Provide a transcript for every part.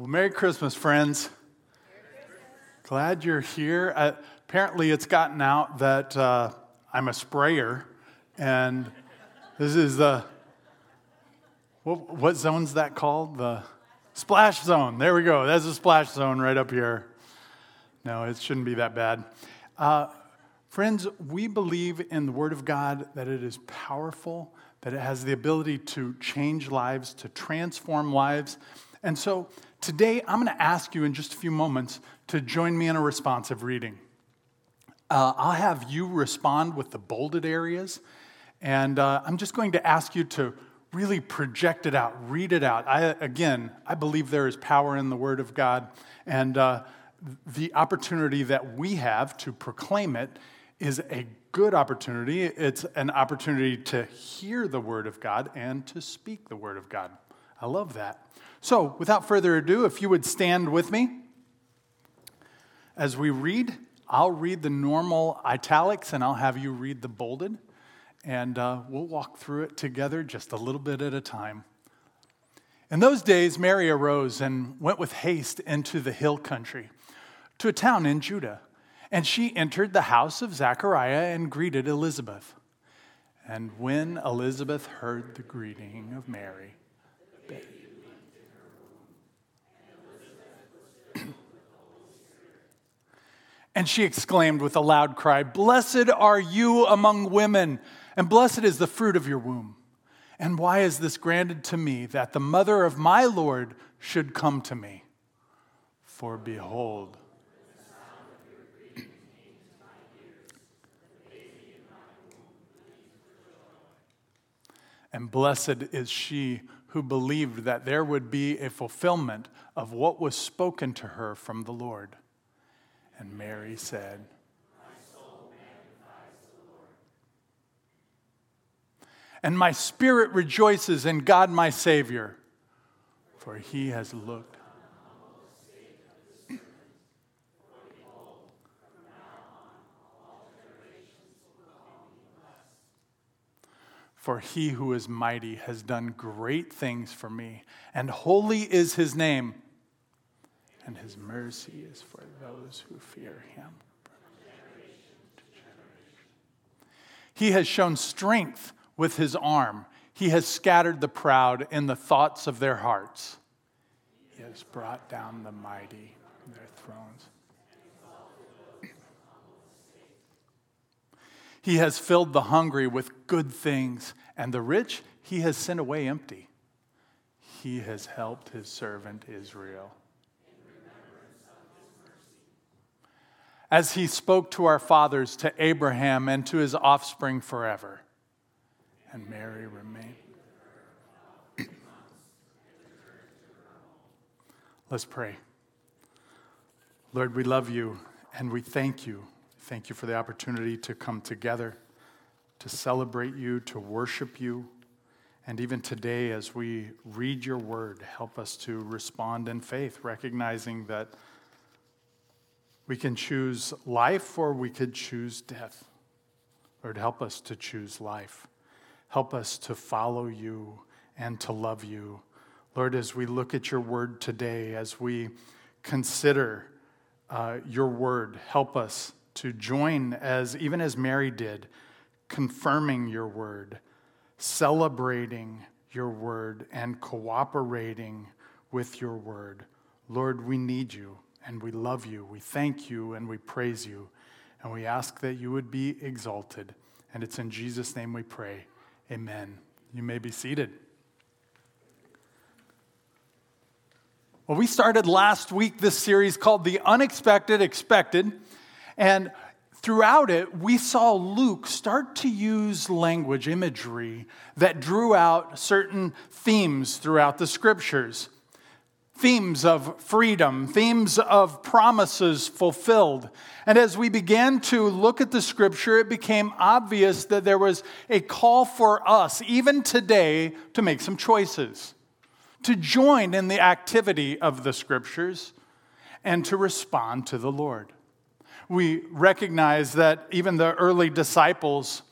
Well, Merry Christmas, friends. Glad you're here. Uh, apparently, it's gotten out that uh, I'm a sprayer, and this is the what, what zone's that called? The splash zone. There we go. That's a splash zone right up here. No, it shouldn't be that bad. Uh, friends, we believe in the Word of God that it is powerful, that it has the ability to change lives, to transform lives. And so today I'm going to ask you in just a few moments to join me in a responsive reading. Uh, I'll have you respond with the bolded areas, and uh, I'm just going to ask you to really project it out, read it out. I, again, I believe there is power in the Word of God, and uh, the opportunity that we have to proclaim it is a good opportunity. It's an opportunity to hear the Word of God and to speak the Word of God. I love that. So, without further ado, if you would stand with me as we read, I'll read the normal italics and I'll have you read the bolded, and uh, we'll walk through it together just a little bit at a time. In those days, Mary arose and went with haste into the hill country to a town in Judah. And she entered the house of Zechariah and greeted Elizabeth. And when Elizabeth heard the greeting of Mary, and she exclaimed with a loud cry, Blessed are you among women, and blessed is the fruit of your womb. And why is this granted to me that the mother of my Lord should come to me? For behold, And blessed is she who believed that there would be a fulfillment of what was spoken to her from the Lord. And Mary said, And my spirit rejoices in God my Savior, for he has looked For he who is mighty has done great things for me, and holy is his name, and his mercy is for those who fear him. He has shown strength with his arm. He has scattered the proud in the thoughts of their hearts. He has brought down the mighty from their thrones. He has filled the hungry with good things, and the rich he has sent away empty. He has helped his servant Israel. As he spoke to our fathers, to Abraham, and to his offspring forever. And Mary remained. Let's pray. Lord, we love you and we thank you Thank you for the opportunity to come together, to celebrate you, to worship you. And even today, as we read your word, help us to respond in faith, recognizing that we can choose life or we could choose death. Lord, help us to choose life. Help us to follow you and to love you. Lord, as we look at your word today, as we consider uh, your word, help us to join as even as Mary did, confirming your word, celebrating your word, and cooperating with your word. Lord, we need you and we love you. We thank you and we praise you. And we ask that you would be exalted. And it's in Jesus' name we pray. Amen. You may be seated. Well, we started last week this series called The Unexpected Expected. And throughout it, we saw Luke start to use language, imagery that drew out certain themes throughout the scriptures themes of freedom, themes of promises fulfilled. And as we began to look at the scripture, it became obvious that there was a call for us, even today, to make some choices, to join in the activity of the scriptures, and to respond to the Lord we recognize that even the early disciples,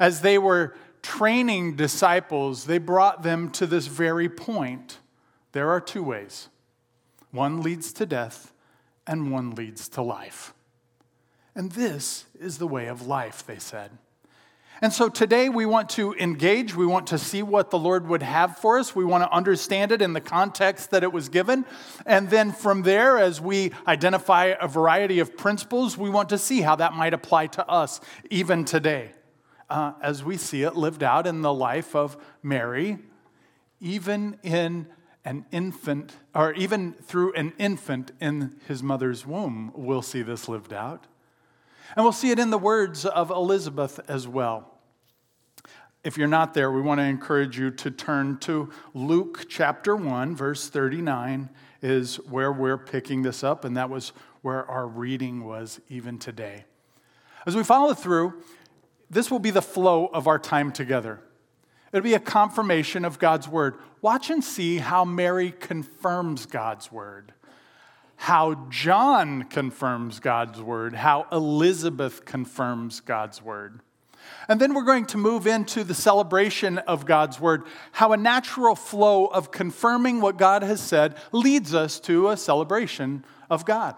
as they were training disciples, they brought them to this very point. There are two ways. One leads to death, and one leads to life. And this is the way of life, they said. And so today we want to engage. We want to see what the Lord would have for us. We want to understand it in the context that it was given. And then from there, as we identify a variety of principles, we want to see how that might apply to us even today, uh, as we see it lived out in the life of Mary, even in an infant, or even through an infant in his mother's womb, we'll see this lived out. And we'll see it in the words of Elizabeth as well. If you're not there, we want to encourage you to turn to Luke chapter 1, verse 39 is where we're picking this up, and that was where our reading was even today. As we follow through, this will be the flow of our time together. It'll be a confirmation of God's word. Watch and see how Mary confirms God's word how John confirms God's word, how Elizabeth confirms God's word. And then we're going to move into the celebration of God's word, how a natural flow of confirming what God has said leads us to a celebration of God.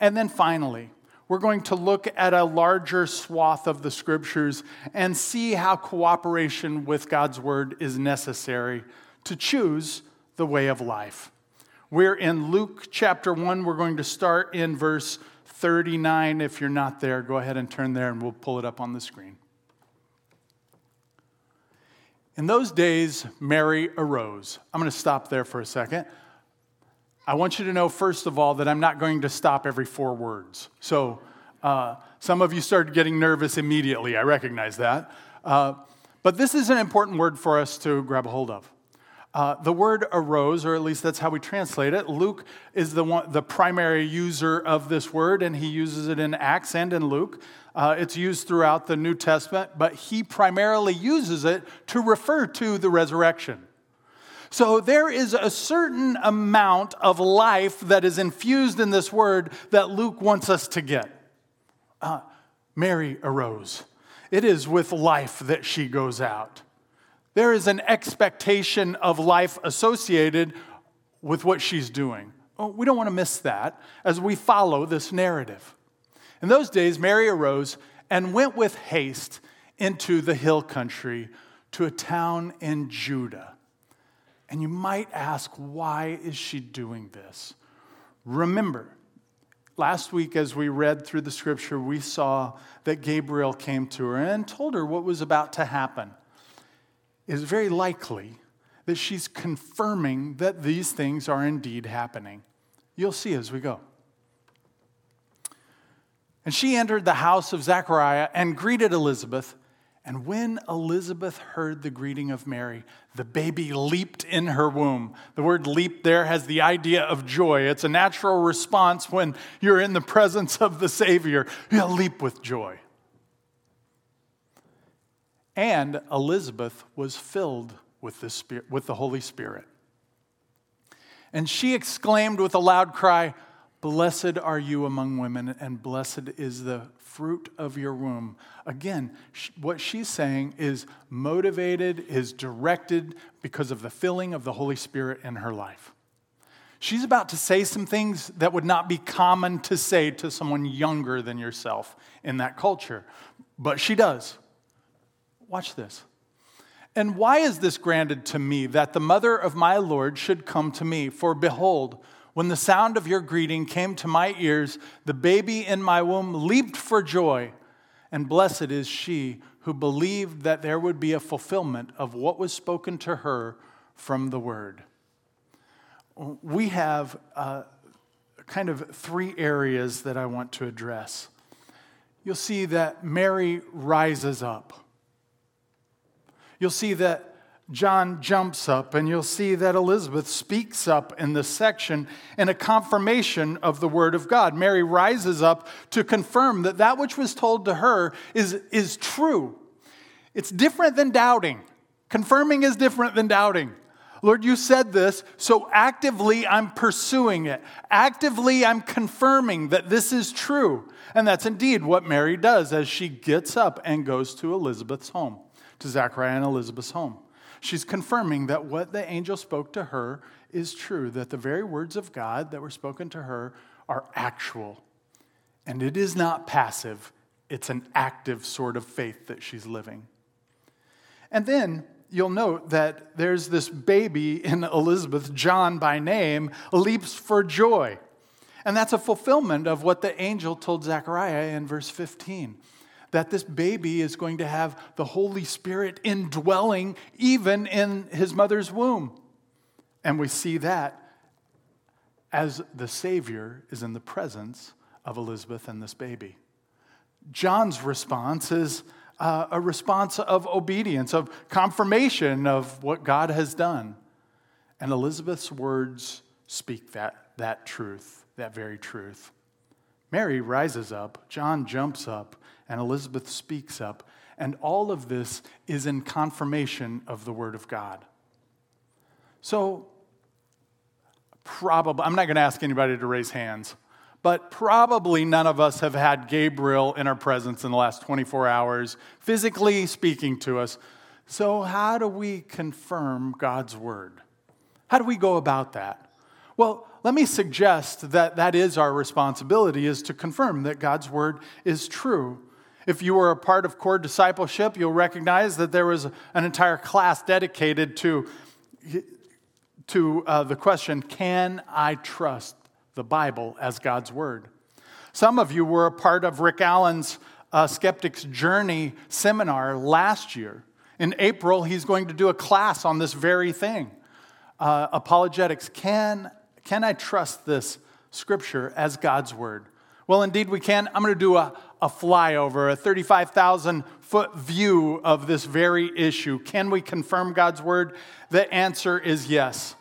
And then finally, we're going to look at a larger swath of the scriptures and see how cooperation with God's word is necessary to choose the way of life. We're in Luke chapter 1. We're going to start in verse 39. If you're not there, go ahead and turn there and we'll pull it up on the screen. In those days, Mary arose. I'm going to stop there for a second. I want you to know, first of all, that I'm not going to stop every four words. So, uh, some of you started getting nervous immediately. I recognize that. Uh, but this is an important word for us to grab a hold of. Uh, the word arose, or at least that's how we translate it. Luke is the, one, the primary user of this word, and he uses it in Acts and in Luke. Uh, it's used throughout the New Testament, but he primarily uses it to refer to the resurrection. So there is a certain amount of life that is infused in this word that Luke wants us to get. Uh, Mary arose. It is with life that she goes out. There is an expectation of life associated with what she's doing. Oh, we don't want to miss that as we follow this narrative. In those days, Mary arose and went with haste into the hill country to a town in Judah. And you might ask, why is she doing this? Remember, last week as we read through the scripture, we saw that Gabriel came to her and told her what was about to happen It's very likely that she's confirming that these things are indeed happening. You'll see as we go. And she entered the house of Zechariah and greeted Elizabeth. And when Elizabeth heard the greeting of Mary, the baby leaped in her womb. The word leap there has the idea of joy. It's a natural response when you're in the presence of the Savior. You leap with joy. And Elizabeth was filled with the, Spirit, with the Holy Spirit. And she exclaimed with a loud cry, Blessed are you among women, and blessed is the fruit of your womb. Again, what she's saying is motivated, is directed because of the filling of the Holy Spirit in her life. She's about to say some things that would not be common to say to someone younger than yourself in that culture, but she does. Watch this. And why is this granted to me that the mother of my Lord should come to me? For behold, when the sound of your greeting came to my ears, the baby in my womb leaped for joy. And blessed is she who believed that there would be a fulfillment of what was spoken to her from the word. We have uh, kind of three areas that I want to address. You'll see that Mary rises up you'll see that John jumps up, and you'll see that Elizabeth speaks up in this section in a confirmation of the word of God. Mary rises up to confirm that that which was told to her is, is true. It's different than doubting. Confirming is different than doubting. Lord, you said this, so actively I'm pursuing it. Actively I'm confirming that this is true. And that's indeed what Mary does as she gets up and goes to Elizabeth's home to Zachariah and Elizabeth's home. She's confirming that what the angel spoke to her is true, that the very words of God that were spoken to her are actual. And it is not passive, it's an active sort of faith that she's living. And then you'll note that there's this baby in Elizabeth, John by name, leaps for joy. And that's a fulfillment of what the angel told Zechariah in verse 15 that this baby is going to have the Holy Spirit indwelling even in his mother's womb. And we see that as the Savior is in the presence of Elizabeth and this baby. John's response is uh, a response of obedience, of confirmation of what God has done. And Elizabeth's words speak that, that truth, that very truth. Mary rises up, John jumps up, and Elizabeth speaks up. And all of this is in confirmation of the Word of God. So, probably, I'm not going to ask anybody to raise hands, but probably none of us have had Gabriel in our presence in the last 24 hours, physically speaking to us. So, how do we confirm God's Word? How do we go about that? Well, let me suggest that that is our responsibility is to confirm that God's word is true. If you were a part of core discipleship, you'll recognize that there was an entire class dedicated to, to uh, the question Can I trust the Bible as God's Word? Some of you were a part of Rick Allen's uh, Skeptic's Journey seminar last year. In April, he's going to do a class on this very thing uh, apologetics. Can, can I trust this scripture as God's Word? Well, indeed, we can. I'm going to do a, a flyover, a 35,000 foot view of this very issue. Can we confirm God's word? The answer is yes.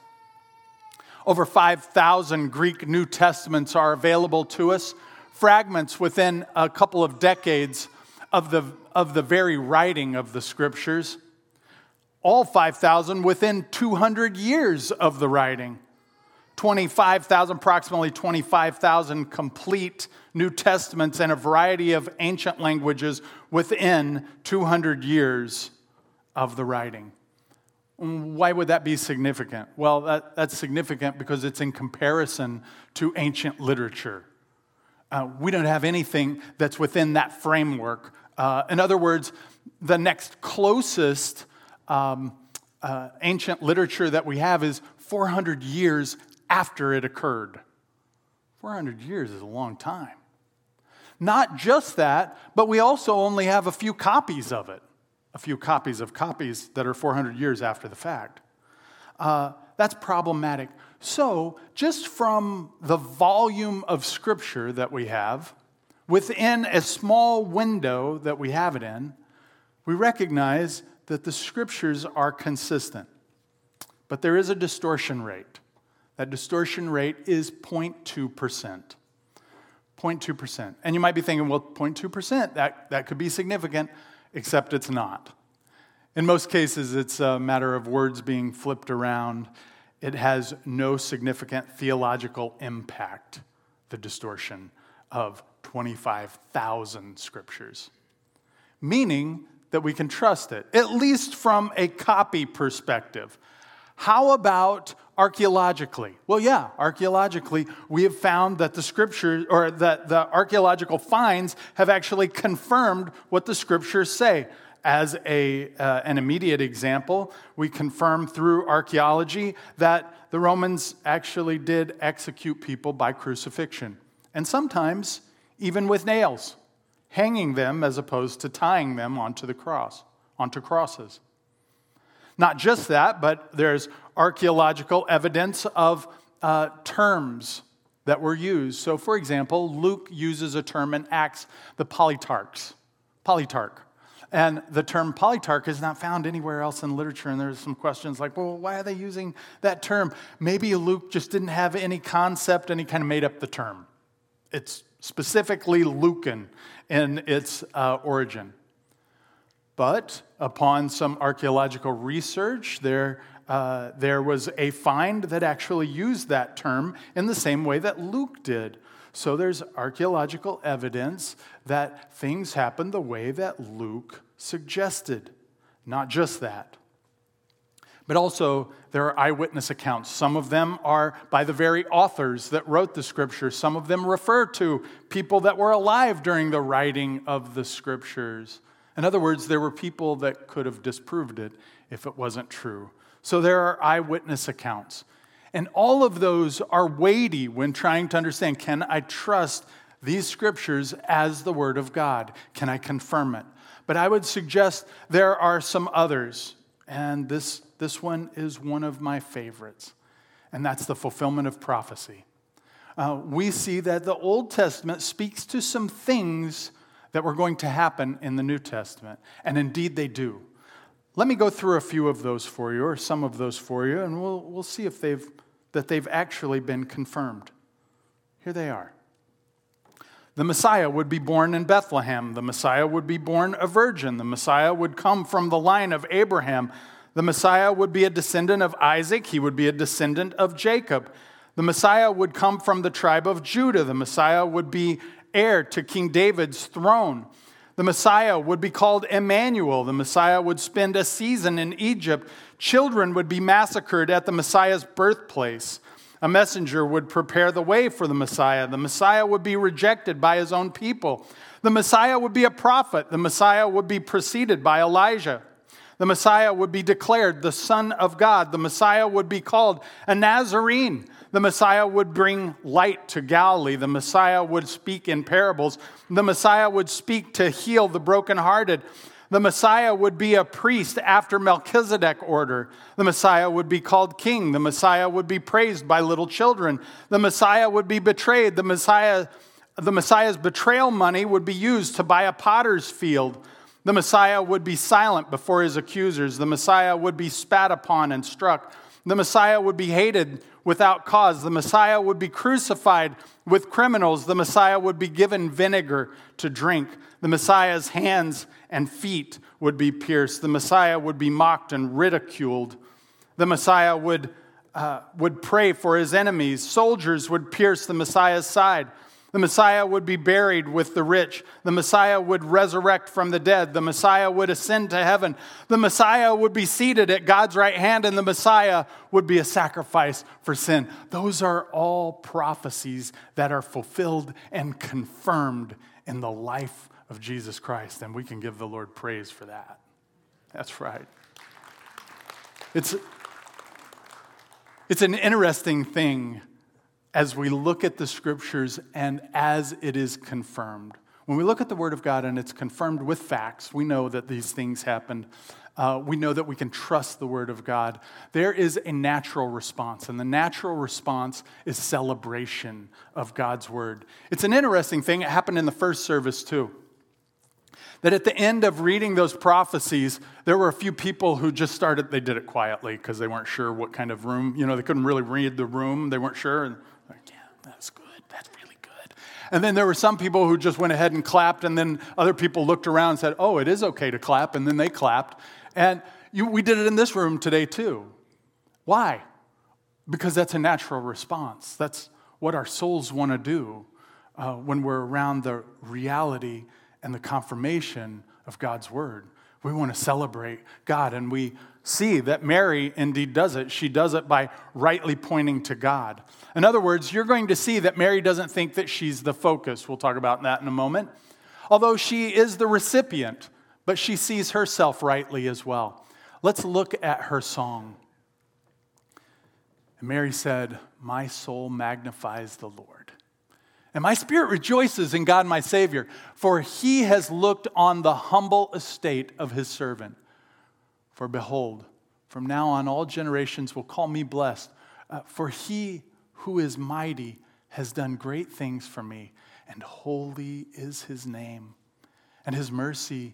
Over 5,000 Greek New Testaments are available to us, fragments within a couple of decades of the, of the very writing of the scriptures. All 5,000 within 200 years of the writing. 25,000, approximately 25,000 complete New Testaments in a variety of ancient languages within 200 years of the writing. Why would that be significant? Well, that, that's significant because it's in comparison to ancient literature. Uh, we don't have anything that's within that framework. Uh, in other words, the next closest um, uh, ancient literature that we have is 400 years after it occurred. 400 years is a long time. Not just that, but we also only have a few copies of it, a few copies of copies that are 400 years after the fact. Uh, that's problematic. So, just from the volume of scripture that we have, within a small window that we have it in, we recognize that the scriptures are consistent. But there is a distortion rate. That distortion rate is 0.2%. 0.2%. And you might be thinking, well, 0.2%, that, that could be significant, except it's not. In most cases, it's a matter of words being flipped around. It has no significant theological impact, the distortion of 25,000 scriptures. Meaning that we can trust it, at least from a copy perspective. How about archaeologically? Well, yeah, archaeologically, we have found that the scriptures or that the archaeological finds have actually confirmed what the scriptures say. As a, uh, an immediate example, we confirm through archaeology that the Romans actually did execute people by crucifixion, and sometimes even with nails, hanging them as opposed to tying them onto the cross, onto crosses. Not just that, but there's archaeological evidence of uh, terms that were used. So, for example, Luke uses a term in Acts, the politarchs, politarch. And the term politarch is not found anywhere else in literature. And there's some questions like, well, why are they using that term? Maybe Luke just didn't have any concept and he kind of made up the term. It's specifically Lucan in its uh, origin. But upon some archaeological research, there, uh, there was a find that actually used that term in the same way that Luke did. So there's archaeological evidence that things happened the way that Luke suggested. Not just that. But also, there are eyewitness accounts. Some of them are by the very authors that wrote the scriptures. Some of them refer to people that were alive during the writing of the scriptures. In other words, there were people that could have disproved it if it wasn't true. So there are eyewitness accounts. And all of those are weighty when trying to understand can I trust these scriptures as the Word of God? Can I confirm it? But I would suggest there are some others, and this, this one is one of my favorites, and that's the fulfillment of prophecy. Uh, we see that the Old Testament speaks to some things that were going to happen in the New Testament, and indeed they do. Let me go through a few of those for you, or some of those for you, and we'll, we'll see if they've, that they've actually been confirmed. Here they are. The Messiah would be born in Bethlehem. The Messiah would be born a virgin. The Messiah would come from the line of Abraham. The Messiah would be a descendant of Isaac. He would be a descendant of Jacob. The Messiah would come from the tribe of Judah. The Messiah would be heir to King David's throne. The Messiah would be called Emmanuel. The Messiah would spend a season in Egypt. Children would be massacred at the Messiah's birthplace. A messenger would prepare the way for the Messiah. The Messiah would be rejected by his own people. The Messiah would be a prophet. The Messiah would be preceded by Elijah. The Messiah would be declared the Son of God. The Messiah would be called a Nazarene. The Messiah would bring light to Galilee. The Messiah would speak in parables. The Messiah would speak to heal the brokenhearted. The Messiah would be a priest after Melchizedek order. The Messiah would be called king. The Messiah would be praised by little children. The Messiah would be betrayed. The Messiah the Messiah's betrayal money would be used to buy a potter's field. The Messiah would be silent before his accusers. The Messiah would be spat upon and struck. The Messiah would be hated without cause. The Messiah would be crucified with criminals. The Messiah would be given vinegar to drink. The Messiah's hands and feet would be pierced. The Messiah would be mocked and ridiculed. The Messiah would, uh, would pray for his enemies. Soldiers would pierce the Messiah's side. The Messiah would be buried with the rich. The Messiah would resurrect from the dead. The Messiah would ascend to heaven. The Messiah would be seated at God's right hand, and the Messiah would be a sacrifice for sin. Those are all prophecies that are fulfilled and confirmed in the life of Jesus Christ, and we can give the Lord praise for that. That's right. It's, it's an interesting thing as we look at the scriptures and as it is confirmed. When we look at the Word of God and it's confirmed with facts, we know that these things happened. Uh, we know that we can trust the Word of God. There is a natural response, and the natural response is celebration of God's Word. It's an interesting thing. It happened in the first service, too that at the end of reading those prophecies, there were a few people who just started, they did it quietly because they weren't sure what kind of room, you know, they couldn't really read the room, they weren't sure. And like, yeah, that's good, that's really good. And then there were some people who just went ahead and clapped, and then other people looked around and said, oh, it is okay to clap, and then they clapped. And you, we did it in this room today too. Why? Because that's a natural response. That's what our souls want to do uh, when we're around the reality and the confirmation of God's word. We want to celebrate God, and we see that Mary indeed does it. She does it by rightly pointing to God. In other words, you're going to see that Mary doesn't think that she's the focus. We'll talk about that in a moment. Although she is the recipient, but she sees herself rightly as well. Let's look at her song. And Mary said, My soul magnifies the Lord. And my spirit rejoices in God my Savior, for he has looked on the humble estate of his servant. For behold, from now on all generations will call me blessed, uh, for he who is mighty has done great things for me, and holy is his name. And his mercy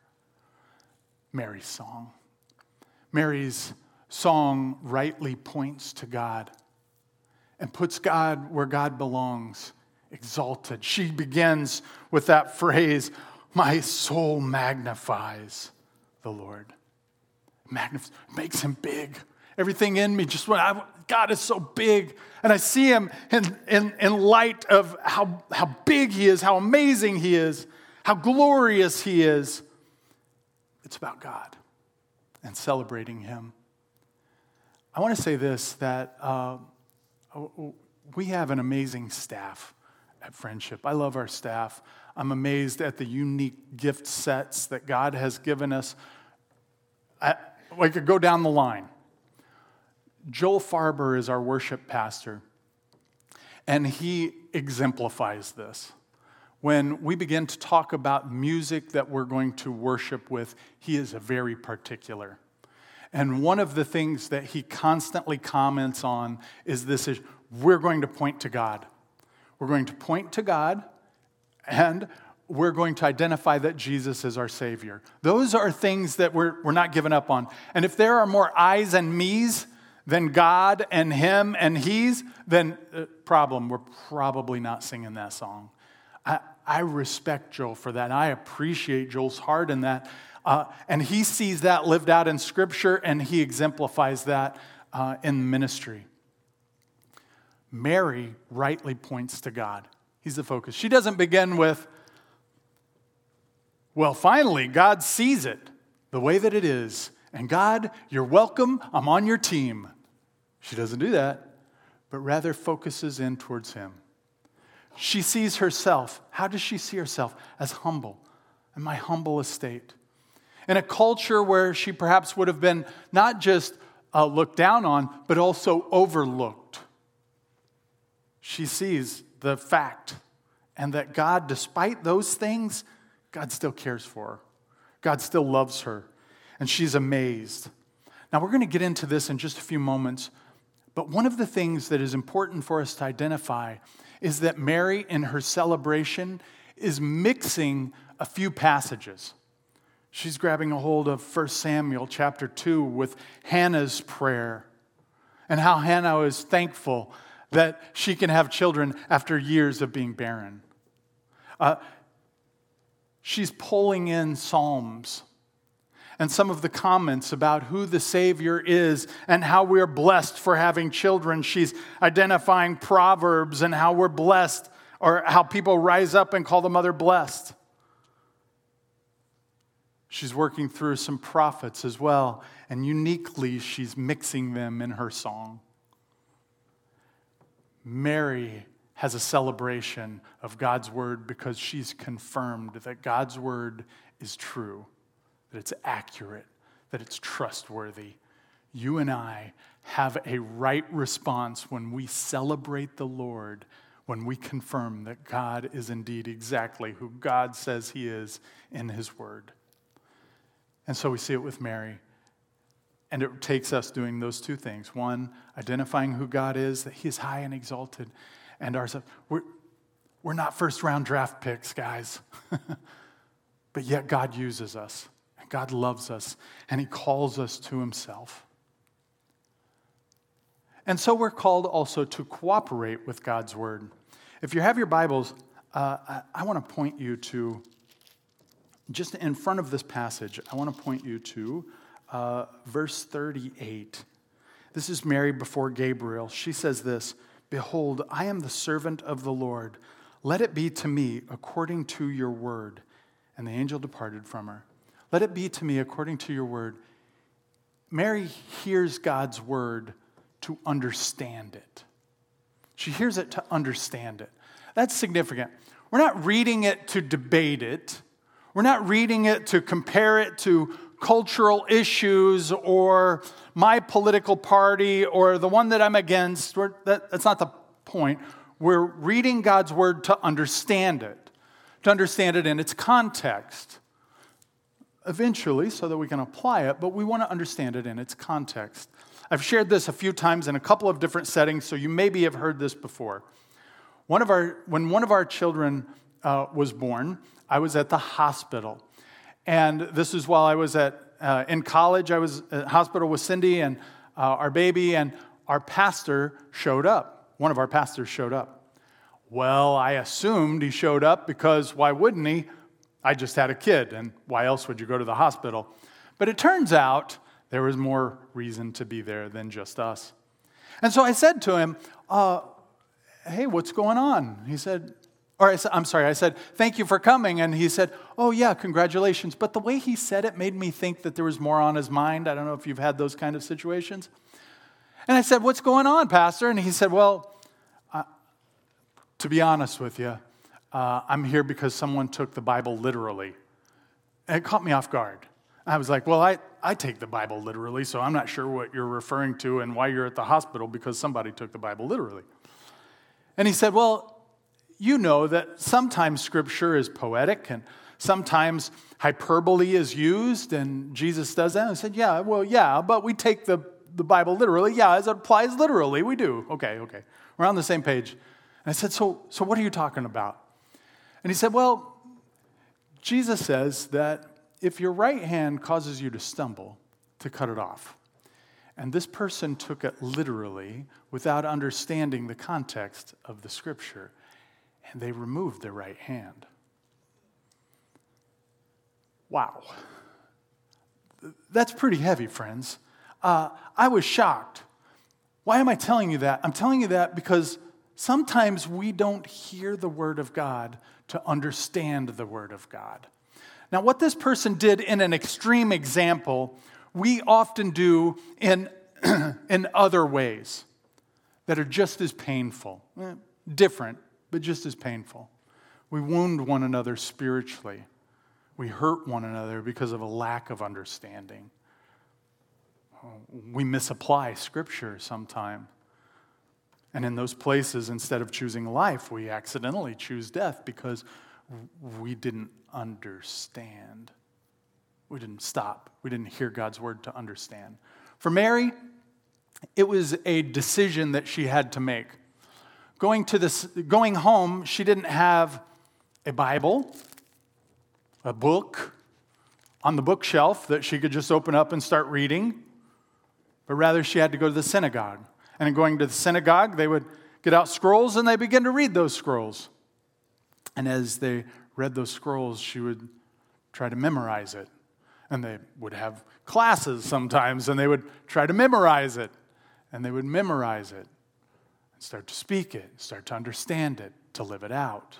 Mary's song. Mary's song rightly points to God and puts God where God belongs, exalted. She begins with that phrase, My soul magnifies the Lord. Magnif- makes him big. Everything in me just went, I, God is so big. And I see him in, in, in light of how, how big he is, how amazing he is, how glorious he is. It's about God and celebrating him. I want to say this that uh, we have an amazing staff at Friendship. I love our staff. I'm amazed at the unique gift sets that God has given us. I, I could go down the line. Joel Farber is our worship pastor, and he exemplifies this. When we begin to talk about music that we're going to worship with, he is very particular. And one of the things that he constantly comments on is this is we're going to point to God. We're going to point to God and we're going to identify that Jesus is our Savior. Those are things that we're, we're not giving up on. And if there are more I's and me's than God and Him and He's, then uh, problem, we're probably not singing that song. I, I respect Joel for that. And I appreciate Joel's heart in that. Uh, and he sees that lived out in Scripture, and he exemplifies that uh, in ministry. Mary rightly points to God. He's the focus. She doesn't begin with, well, finally, God sees it the way that it is. And God, you're welcome. I'm on your team. She doesn't do that, but rather focuses in towards Him. She sees herself. How does she see herself? As humble, in my humble estate in a culture where she perhaps would have been not just uh, looked down on, but also overlooked. She sees the fact and that God, despite those things, God still cares for her. God still loves her. And she's amazed. Now, we're going to get into this in just a few moments, but one of the things that is important for us to identify is that Mary, in her celebration, is mixing a few passages. She's grabbing a hold of 1 Samuel chapter 2 with Hannah's prayer and how Hannah is thankful that she can have children after years of being barren. Uh, she's pulling in Psalms and some of the comments about who the Savior is and how we're blessed for having children. She's identifying Proverbs and how we're blessed, or how people rise up and call the mother blessed. She's working through some prophets as well, and uniquely, she's mixing them in her song. Mary has a celebration of God's word because she's confirmed that God's word is true, that it's accurate, that it's trustworthy. You and I have a right response when we celebrate the Lord, when we confirm that God is indeed exactly who God says He is in His word. And so we see it with Mary. And it takes us doing those two things one, identifying who God is, that He is high and exalted, and ourselves. We're, we're not first round draft picks, guys. but yet God uses us, God loves us, and He calls us to Himself. And so we're called also to cooperate with God's Word. If you have your Bibles, uh, I, I want to point you to just in front of this passage, I want to point you to uh, verse 38. This is Mary before Gabriel. She says this Behold, I am the servant of the Lord. Let it be to me according to your word. And the angel departed from her. Let it be to me according to your word. Mary hears God's word to understand it. She hears it to understand it. That's significant. We're not reading it to debate it. We're not reading it to compare it to cultural issues or my political party or the one that I'm against. That, that's not the point. We're reading God's word to understand it, to understand it in its context. Eventually, so that we can apply it, but we want to understand it in its context. I've shared this a few times in a couple of different settings, so you maybe have heard this before. One of our, when one of our children uh, was born, I was at the hospital. And this is while I was at, uh, in college. I was at hospital with Cindy, and uh, our baby, and our pastor showed up. One of our pastors showed up. Well, I assumed he showed up because why wouldn't he? I just had a kid, and why else would you go to the hospital? But it turns out there was more reason to be there than just us. And so I said to him, uh, Hey, what's going on? He said, or I said, I'm sorry, I said, Thank you for coming. And he said, Oh, yeah, congratulations. But the way he said it made me think that there was more on his mind. I don't know if you've had those kind of situations. And I said, What's going on, Pastor? And he said, Well, uh, to be honest with you, uh, I'm here because someone took the Bible literally. And it caught me off guard. I was like, Well, I, I take the Bible literally, so I'm not sure what you're referring to and why you're at the hospital because somebody took the Bible literally. And he said, Well, you know that sometimes scripture is poetic and sometimes hyperbole is used, and Jesus does that. And I said, Yeah, well, yeah, but we take the, the Bible literally. Yeah, as it applies literally, we do. Okay, okay. We're on the same page. And I said, So, so what are you talking about? And he said, Well, Jesus says that if your right hand causes you to stumble, to cut it off. And this person took it literally without understanding the context of the scripture and they removed their right hand. Wow. That's pretty heavy, friends. Uh, I was shocked. Why am I telling you that? I'm telling you that because sometimes we don't hear the Word of God to understand the Word of God. Now, what this person did in an extreme example, we often do in, in other ways that are just as painful, eh, different, but just as painful. We wound one another spiritually. We hurt one another because of a lack of understanding. We misapply Scripture sometimes. And in those places, instead of choosing life, we accidentally choose death because we didn't understand. We didn't stop. We didn't hear God's word to understand. For Mary, it was a decision that she had to make. Going, to this, going home, she didn't have a Bible, a book on the bookshelf that she could just open up and start reading, but rather she had to go to the synagogue. And going to the synagogue, they would get out scrolls and they begin to read those scrolls. And as they read those scrolls, she would try to memorize it. And they would have classes sometimes, and they would try to memorize it. And they would memorize it and start to speak it, start to understand it, to live it out.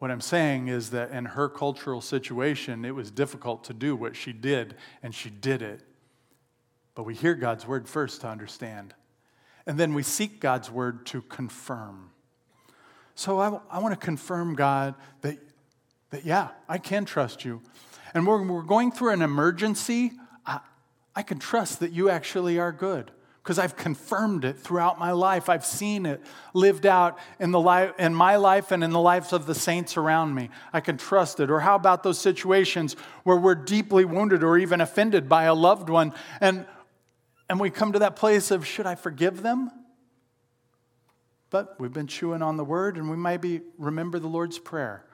What I'm saying is that in her cultural situation, it was difficult to do what she did, and she did it. But we hear God's word first to understand, and then we seek God's word to confirm. So I, I want to confirm, God, that, that yeah, I can trust you. And when we're going through an emergency, I, I can trust that you actually are good because I've confirmed it throughout my life. I've seen it lived out in, the life, in my life and in the lives of the saints around me. I can trust it. Or how about those situations where we're deeply wounded or even offended by a loved one and, and we come to that place of, should I forgive them? But we've been chewing on the word and we might be remember the Lord's Prayer.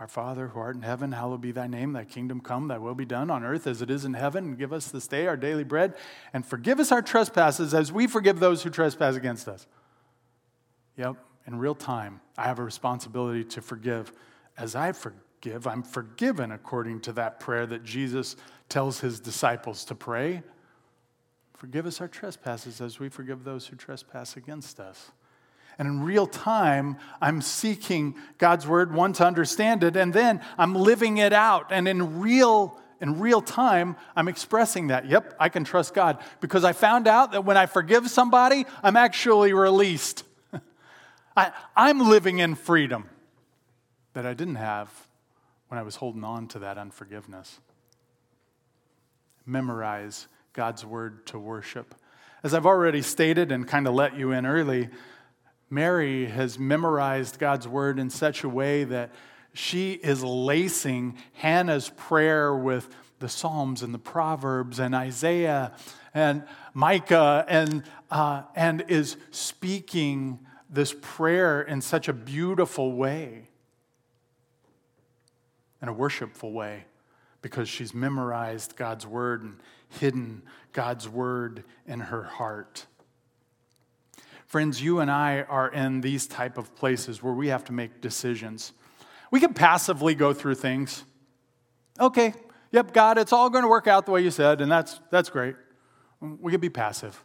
Our Father, who art in heaven, hallowed be thy name. Thy kingdom come, thy will be done on earth as it is in heaven. And give us this day our daily bread. And forgive us our trespasses as we forgive those who trespass against us. Yep, in real time, I have a responsibility to forgive. As I forgive, I'm forgiven according to that prayer that Jesus tells his disciples to pray. Forgive us our trespasses as we forgive those who trespass against us. And in real time, I'm seeking God's word, one, to understand it, and then I'm living it out. And in real, in real time, I'm expressing that. Yep, I can trust God. Because I found out that when I forgive somebody, I'm actually released. I, I'm living in freedom that I didn't have when I was holding on to that unforgiveness. Memorize God's word to worship. As I've already stated and kind of let you in early, Mary has memorized God's word in such a way that she is lacing Hannah's prayer with the Psalms and the Proverbs and Isaiah and Micah and, uh, and is speaking this prayer in such a beautiful way, in a worshipful way. because she's memorized God's word and hidden God's word in her heart. Friends, you and I are in these type of places where we have to make decisions. We can passively go through things. Okay, yep, God, it's all going to work out the way you said, and that's, that's great. We can be passive.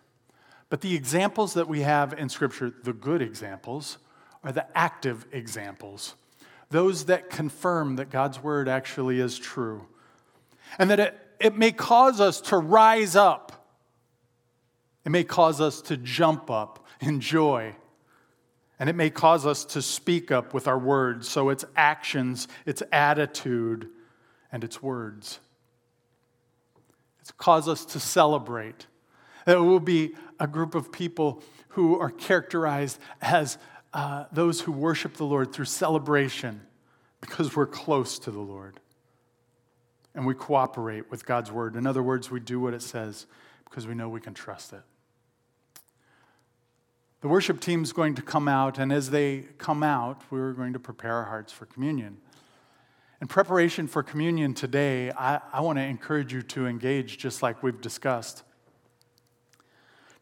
But the examples that we have in Scripture, the good examples, are the active examples, those that confirm that God's word actually is true. And that it, it may cause us to rise up, it may cause us to jump up in joy. And it may cause us to speak up with our words. So it's actions, it's attitude, and it's words. It's cause us to celebrate. That will be a group of people who are characterized as uh, those who worship the Lord through celebration because we're close to the Lord and we cooperate with God's word. In other words, we do what it says because we know we can trust it. The worship team is going to come out, and as they come out, we're going to prepare our hearts for communion. In preparation for communion today, I, I want to encourage you to engage just like we've discussed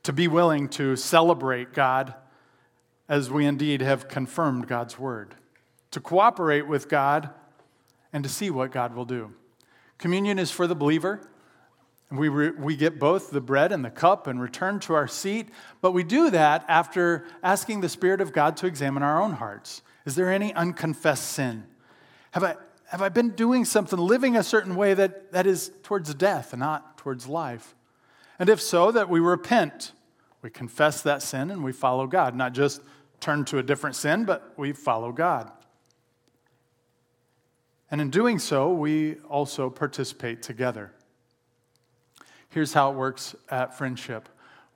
to be willing to celebrate God as we indeed have confirmed God's word, to cooperate with God, and to see what God will do. Communion is for the believer. We, re, we get both the bread and the cup and return to our seat, but we do that after asking the Spirit of God to examine our own hearts. Is there any unconfessed sin? Have I, have I been doing something, living a certain way that, that is towards death and not towards life? And if so, that we repent. We confess that sin and we follow God, not just turn to a different sin, but we follow God. And in doing so, we also participate together. Here's how it works at Friendship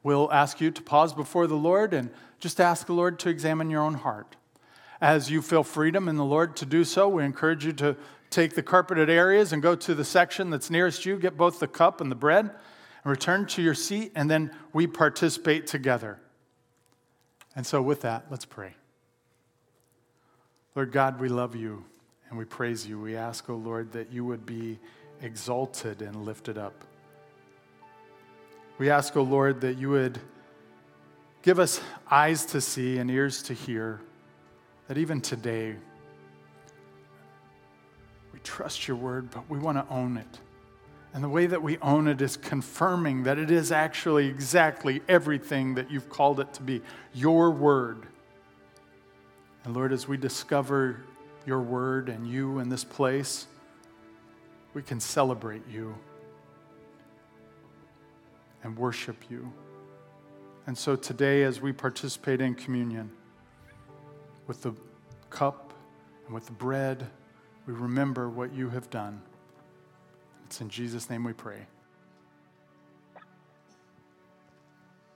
we'll ask you to pause before the Lord and just ask the Lord to examine your own heart. As you feel freedom in the Lord to do so, we encourage you to take the carpeted areas and go to the section that's nearest you, get both the cup and the bread and return to your seat, and then we participate together. And so, with that, let's pray. Lord God, we love you and we praise you. We ask, O oh Lord, that you would be exalted and lifted up. We ask, O oh Lord, that you would give us eyes to see and ears to hear, that even today, we trust your word, but we want to own it. And the way that we own it is confirming that it is actually exactly everything that you've called it to be your word. And Lord, as we discover your word and you in this place, we can celebrate you and worship you. And so today, as we participate in communion with the cup and with the bread, we remember what you have done. It's in Jesus' name we pray.